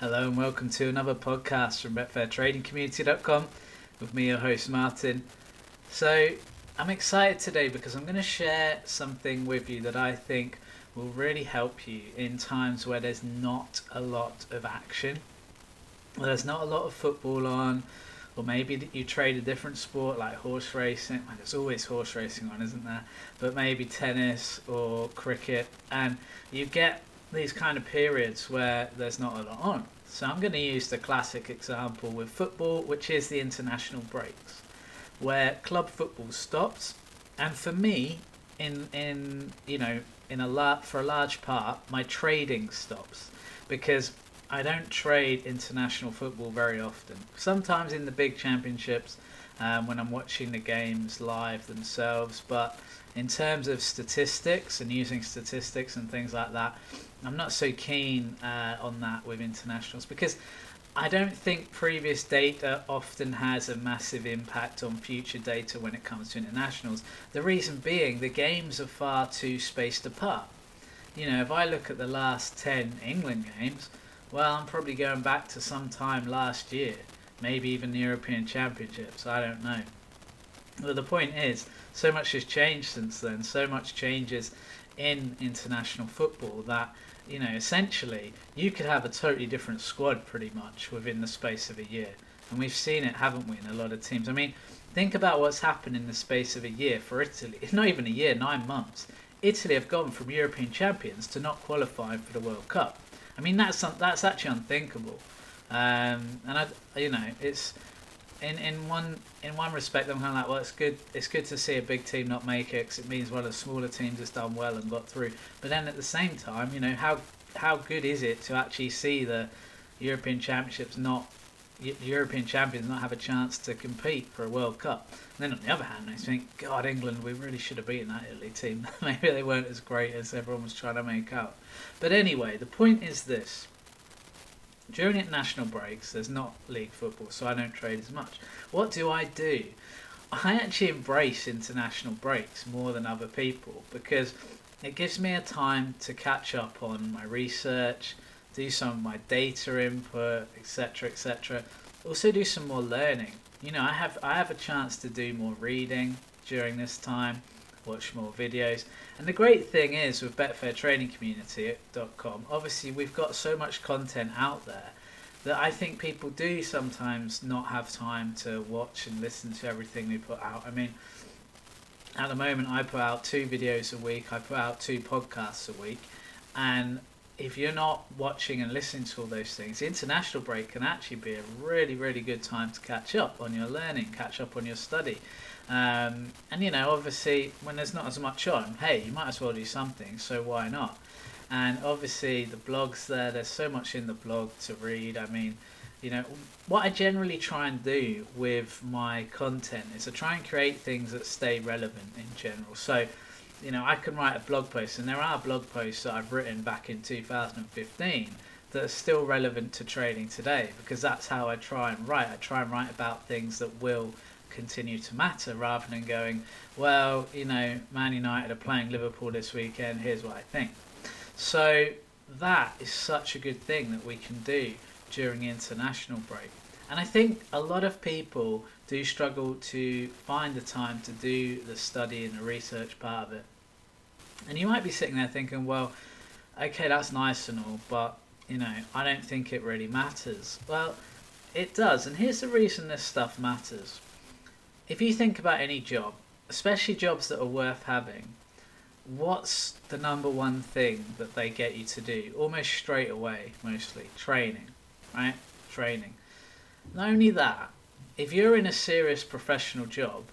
Hello and welcome to another podcast from BetfairTradingCommunity.com with me, your host Martin. So, I'm excited today because I'm going to share something with you that I think will really help you in times where there's not a lot of action, Where there's not a lot of football on, or maybe you trade a different sport like horse racing. Well, there's always horse racing on, isn't there? But maybe tennis or cricket, and you get these kind of periods where there's not a lot on. So I'm going to use the classic example with football, which is the international breaks, where club football stops, and for me, in in you know in a lot for a large part, my trading stops because I don't trade international football very often. Sometimes in the big championships, um, when I'm watching the games live themselves, but in terms of statistics and using statistics and things like that, I'm not so keen uh, on that with internationals because I don't think previous data often has a massive impact on future data when it comes to internationals. The reason being the games are far too spaced apart. You know, if I look at the last 10 England games, well, I'm probably going back to some time last year, maybe even the European Championships, I don't know. But the point is, so much has changed since then, so much changes in international football that you know essentially you could have a totally different squad pretty much within the space of a year. And we've seen it haven't we in a lot of teams. I mean think about what's happened in the space of a year for italy. It's not even a year nine months. Italy have gone from european champions to not qualifying for the world cup. I mean that's that's actually unthinkable. Um, and i you know it's in in one in one respect, I'm kind of like, well, it's good. It's good to see a big team not make it because it means one of the smaller teams has done well and got through. But then at the same time, you know, how how good is it to actually see the European Championships not European champions not have a chance to compete for a World Cup? And then on the other hand, I think, God, England, we really should have beaten that Italy team. Maybe they weren't as great as everyone was trying to make out. But anyway, the point is this during international breaks, there's not league football, so I don't trade as much. What do I do? I actually embrace international breaks more than other people because it gives me a time to catch up on my research, do some of my data input, etc., etc. Also, do some more learning. You know, I have I have a chance to do more reading during this time, watch more videos. And the great thing is with BetfairTradingCommunity.com, obviously we've got so much content out there that I think people do sometimes not have time to watch and listen to everything we put out. I mean, at the moment I put out two videos a week, I put out two podcasts a week, and if you're not watching and listening to all those things, the international break can actually be a really, really good time to catch up on your learning, catch up on your study. Um, and you know, obviously, when there's not as much on, hey, you might as well do something, so why not? And obviously, the blogs there, there's so much in the blog to read. I mean, you know, what I generally try and do with my content is to try and create things that stay relevant in general. So, you know, I can write a blog post, and there are blog posts that I've written back in 2015 that are still relevant to trading today because that's how I try and write. I try and write about things that will continue to matter rather than going, well, you know, Man United are playing Liverpool this weekend, here's what I think. So that is such a good thing that we can do during international break. And I think a lot of people do struggle to find the time to do the study and the research part of it. And you might be sitting there thinking, well, okay, that's nice and all, but you know, I don't think it really matters. Well, it does, and here's the reason this stuff matters. If you think about any job, especially jobs that are worth having, what's the number one thing that they get you to do? Almost straight away, mostly training, right? Training. Not only that, if you're in a serious professional job,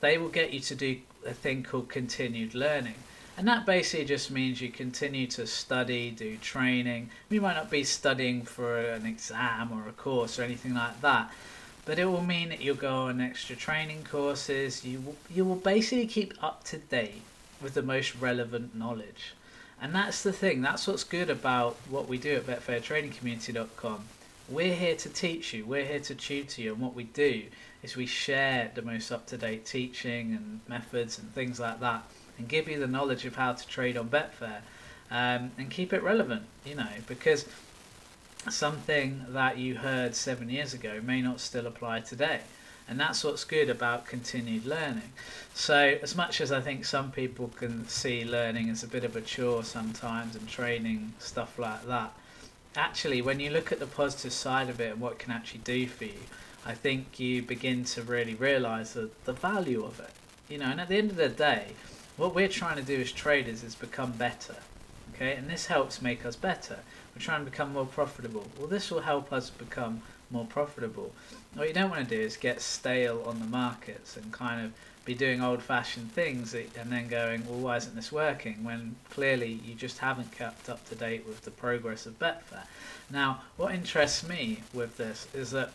they will get you to do a thing called continued learning. And that basically just means you continue to study, do training. You might not be studying for an exam or a course or anything like that, but it will mean that you'll go on extra training courses. You will, you will basically keep up to date with the most relevant knowledge. And that's the thing, that's what's good about what we do at betfairtradingcommunity.com. We're here to teach you, we're here to tutor you, and what we do is we share the most up to date teaching and methods and things like that and give you the knowledge of how to trade on Betfair um, and keep it relevant, you know, because something that you heard seven years ago may not still apply today. And that's what's good about continued learning. So, as much as I think some people can see learning as a bit of a chore sometimes and training, stuff like that, actually, when you look at the positive side of it and what it can actually do for you, I think you begin to really realize the, the value of it. You know, and at the end of the day, what we're trying to do as traders is become better. Okay, and this helps make us better. We're trying to become more profitable. Well, this will help us become more profitable. What you don't want to do is get stale on the markets and kind of be doing old fashioned things and then going, well, why isn't this working? When clearly you just haven't kept up to date with the progress of Betfair. Now, what interests me with this is that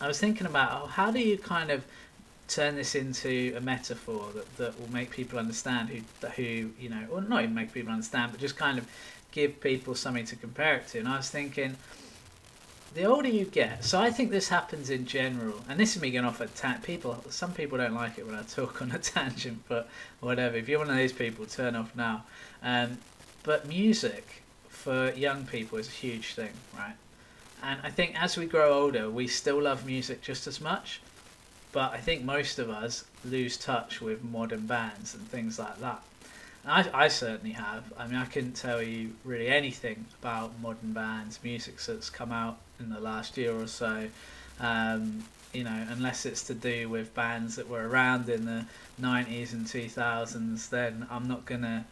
I was thinking about oh, how do you kind of turn this into a metaphor that, that will make people understand who who you know or not even make people understand but just kind of give people something to compare it to. And I was thinking the older you get so I think this happens in general and this is me going off a ta- people some people don't like it when I talk on a tangent but whatever if you're one of those people turn off now. Um, but music for young people is a huge thing right? And I think as we grow older we still love music just as much but I think most of us lose touch with modern bands and things like that. I, I certainly have. I mean, I couldn't tell you really anything about modern bands, music that's come out in the last year or so. Um, you know, unless it's to do with bands that were around in the 90s and 2000s, then I'm not gonna,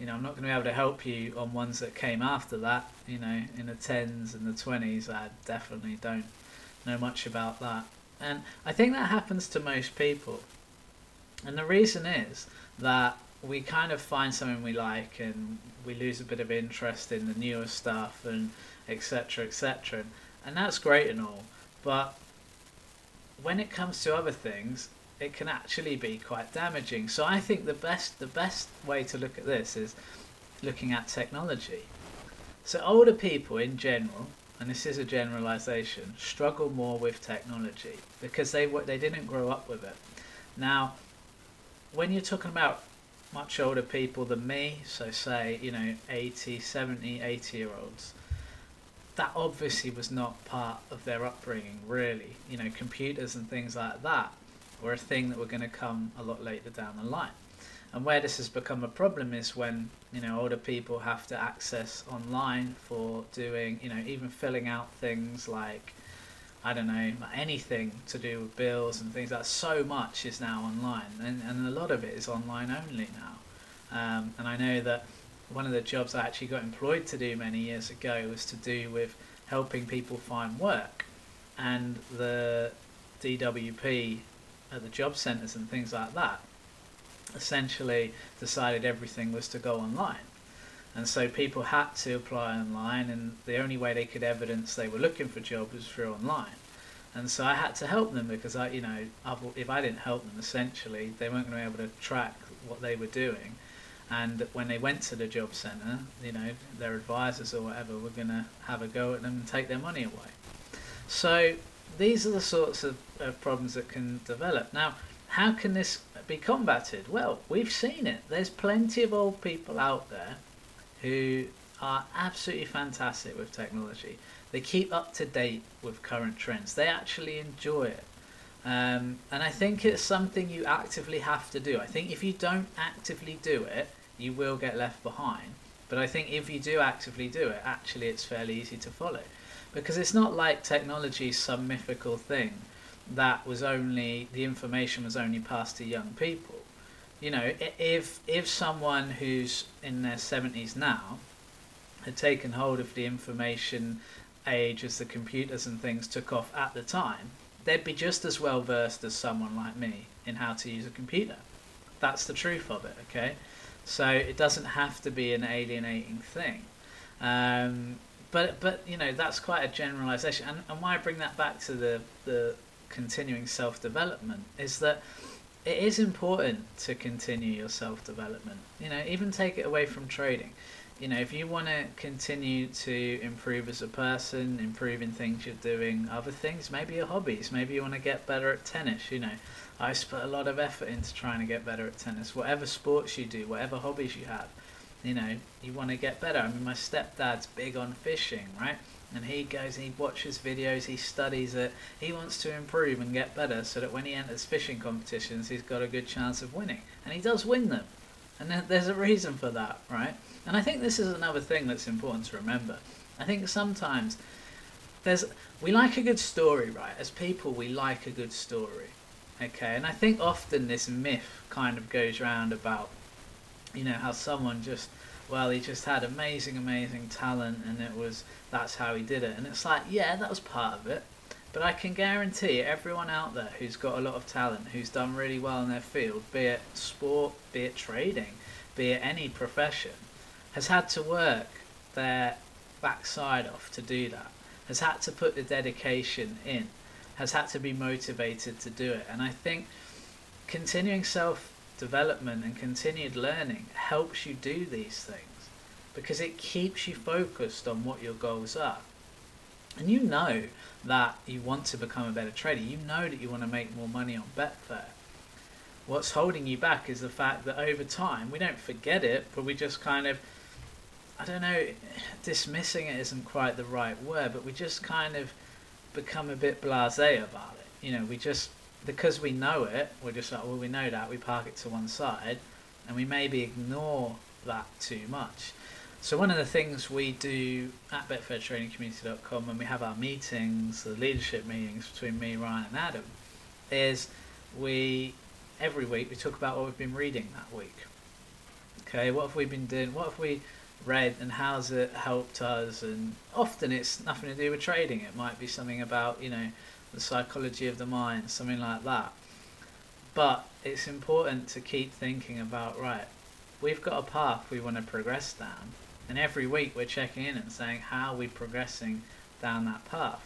you know, I'm not gonna be able to help you on ones that came after that. You know, in the 10s and the 20s, I definitely don't know much about that. And I think that happens to most people. And the reason is that we kind of find something we like and we lose a bit of interest in the newer stuff and etc etc and that's great and all but when it comes to other things it can actually be quite damaging. So i think the best the best way to look at this is looking at technology. So older people in general and this is a generalization, struggle more with technology because they they didn't grow up with it. Now, when you're talking about much older people than me, so say, you know, 80, 70, 80 year olds, that obviously was not part of their upbringing, really. You know, computers and things like that were a thing that were going to come a lot later down the line. And where this has become a problem is when you know older people have to access online for doing you know even filling out things like I don't know anything to do with bills and things that. So much is now online, and and a lot of it is online only now. Um, and I know that one of the jobs I actually got employed to do many years ago was to do with helping people find work, and the DWP at the job centres and things like that essentially decided everything was to go online. And so people had to apply online, and the only way they could evidence they were looking for jobs was through online. And so I had to help them because I, you know, if I didn't help them, essentially, they weren't going to be able to track what they were doing. And when they went to the job centre, you know, their advisors or whatever were going to have a go at them and take their money away. So these are the sorts of, of problems that can develop. Now, how can this be combated? Well, we've seen it. There's plenty of old people out there who are absolutely fantastic with technology. They keep up to date with current trends. They actually enjoy it. Um, and I think it's something you actively have to do. I think if you don't actively do it, you will get left behind. But I think if you do actively do it, actually it's fairly easy to follow. Because it's not like technology is some mythical thing that was only the information was only passed to young people. You know, if if someone who's in their seventies now had taken hold of the information age as the computers and things took off at the time, they'd be just as well versed as someone like me in how to use a computer. That's the truth of it, okay? So it doesn't have to be an alienating thing. Um, but but you know that's quite a generalization and, and why I bring that back to the, the continuing self development is that it is important to continue your self development. You know, even take it away from trading. You know, if you want to continue to improve as a person, improve in things you're doing, other things, maybe your hobbies, maybe you want to get better at tennis. You know, I put a lot of effort into trying to get better at tennis. Whatever sports you do, whatever hobbies you have, you know, you want to get better. I mean, my stepdad's big on fishing, right? And he goes and he watches videos, he studies it, he wants to improve and get better so that when he enters fishing competitions, he's got a good chance of winning. And he does win them. And there's a reason for that, right? And I think this is another thing that's important to remember. I think sometimes there's we like a good story, right? As people, we like a good story. Okay, and I think often this myth kind of goes around about, you know, how someone just, well, he just had amazing, amazing talent, and it was that's how he did it. And it's like, yeah, that was part of it, but I can guarantee everyone out there who's got a lot of talent, who's done really well in their field, be it sport, be it trading, be it any profession, has had to work their backside off to do that, has had to put the dedication in, has had to be motivated to do it. And I think continuing self development and continued learning helps you do these things because it keeps you focused on what your goals are. And you know that you want to become a better trader. You know that you want to make more money on Betfair. What's holding you back is the fact that over time, we don't forget it, but we just kind of, I don't know, dismissing it isn't quite the right word, but we just kind of become a bit blasé about it. You know, we just, because we know it, we're just like, well, we know that, we park it to one side, and we maybe ignore that too much. So one of the things we do at BetfairTradingCommunity.com when we have our meetings, the leadership meetings between me, Ryan, and Adam, is we every week we talk about what we've been reading that week. Okay, what have we been doing? What have we read, and how's it helped us? And often it's nothing to do with trading. It might be something about you know the psychology of the mind, something like that. But it's important to keep thinking about right. We've got a path we want to progress down and every week we're checking in and saying how are we progressing down that path.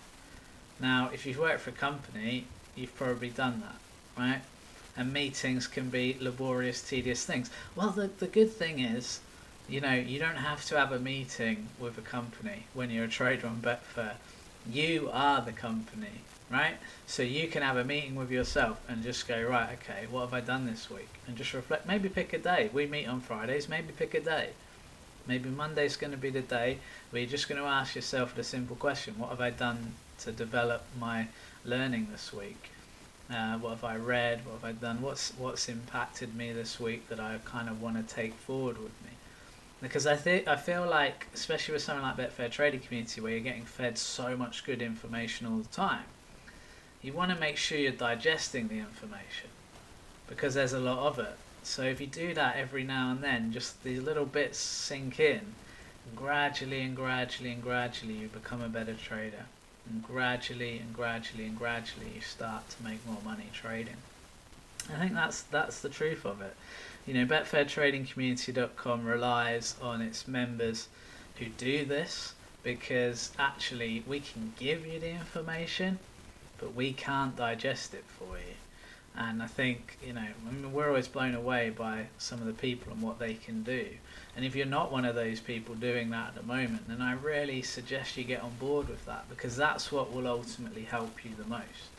Now, if you've worked for a company, you've probably done that, right? And meetings can be laborious, tedious things. Well, the, the good thing is, you know, you don't have to have a meeting with a company when you're a trader on Betfair. You are the company, right? So you can have a meeting with yourself and just go, right, okay, what have I done this week? And just reflect. Maybe pick a day. We meet on Fridays. Maybe pick a day. Maybe Monday's going to be the day where you're just going to ask yourself the simple question what have I done to develop my learning this week? Uh, what have I read? What have I done? What's what's impacted me this week that I kind of want to take forward with me? Because I think I feel like, especially with something like Betfair Trading Community, where you're getting fed so much good information all the time, you want to make sure you're digesting the information because there's a lot of it. So if you do that every now and then, just these little bits sink in, gradually and gradually and gradually you become a better trader. And gradually and gradually and gradually you start to make more money trading. I think that's that's the truth of it. You know, BetfairTradingCommunity.com relies on its members who do this because actually we can give you the information, but we can't digest it for you. And I think, you know, I mean, we're always blown away by some of the people and what they can do. And if you're not one of those people doing that at the moment, then I really suggest you get on board with that because that's what will ultimately help you the most.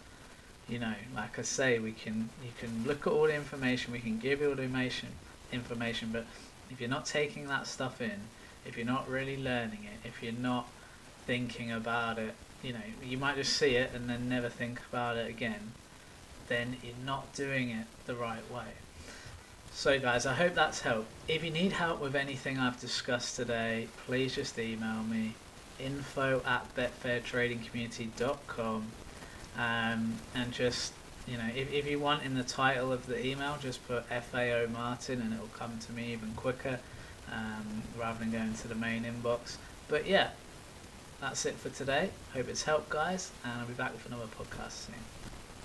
You know, like I say, we can you can look at all the information, we can give you all the information, information, but if you're not taking that stuff in, if you're not really learning it, if you're not thinking about it, you know, you might just see it and then never think about it again then you're not doing it the right way. So guys, I hope that's helped. If you need help with anything I've discussed today, please just email me info at betfairtradingcommunity.com um, and just you know if, if you want in the title of the email just put FAO Martin and it'll come to me even quicker um, rather than going to the main inbox but yeah that's it for today. Hope it's helped guys and I'll be back with another podcast soon